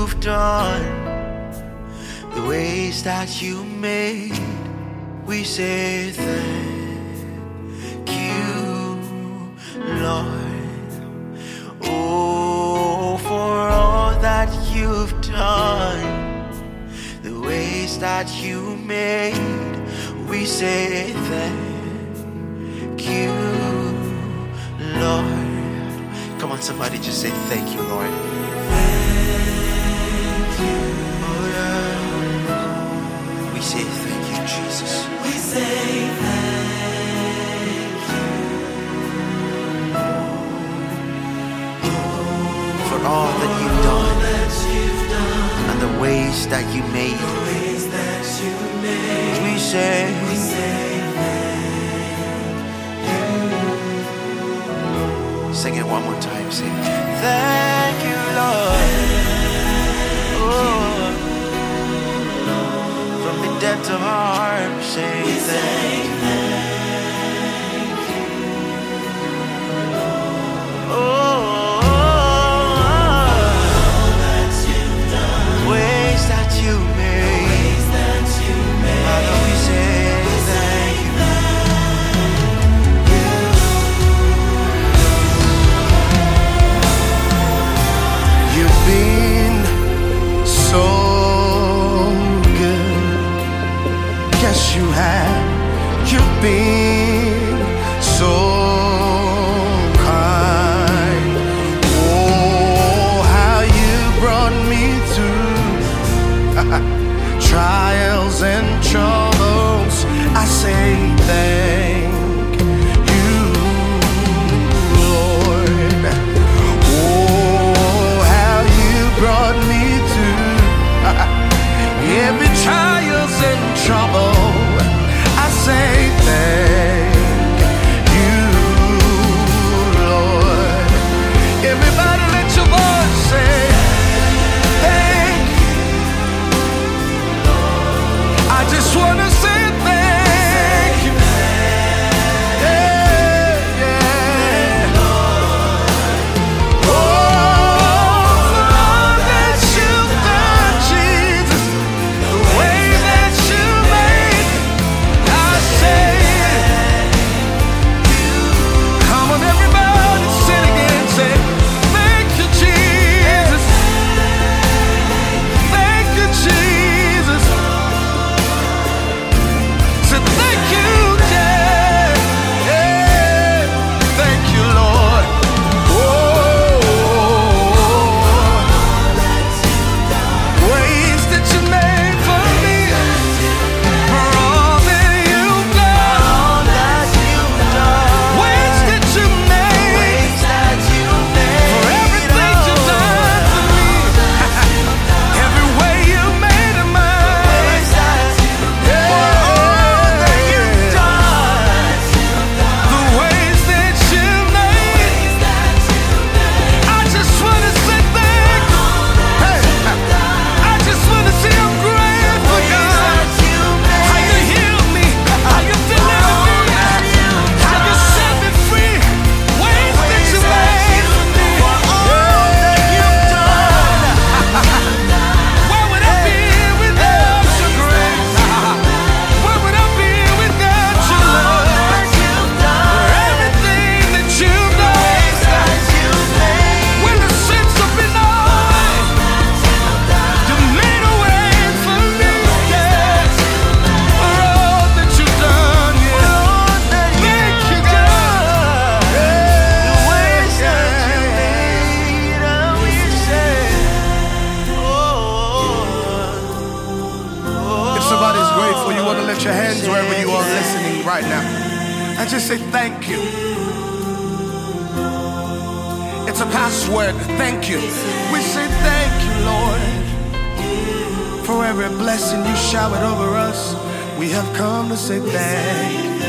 you've done, the ways that you made, we say thank you, Lord. Oh, for all that you've done, the ways that you made, we say thank you, Lord. Come on, somebody, just say thank you, Lord. Jesus. We say thank you for all that you've done, and the ways that you made. That you made. We say, we say thank you. Sing it one more time. Sing nothing. right now and just say thank you. It's a password. Thank you. We say thank you, Lord, for every blessing you showered over us. We have come to say thank you.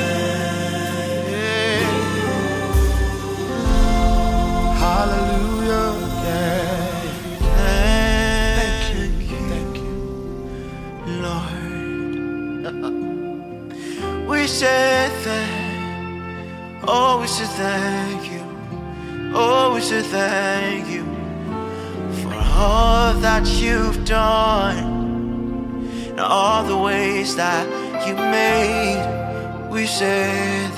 to thank you, oh, always to thank you for all that you've done and all the ways that you made. We say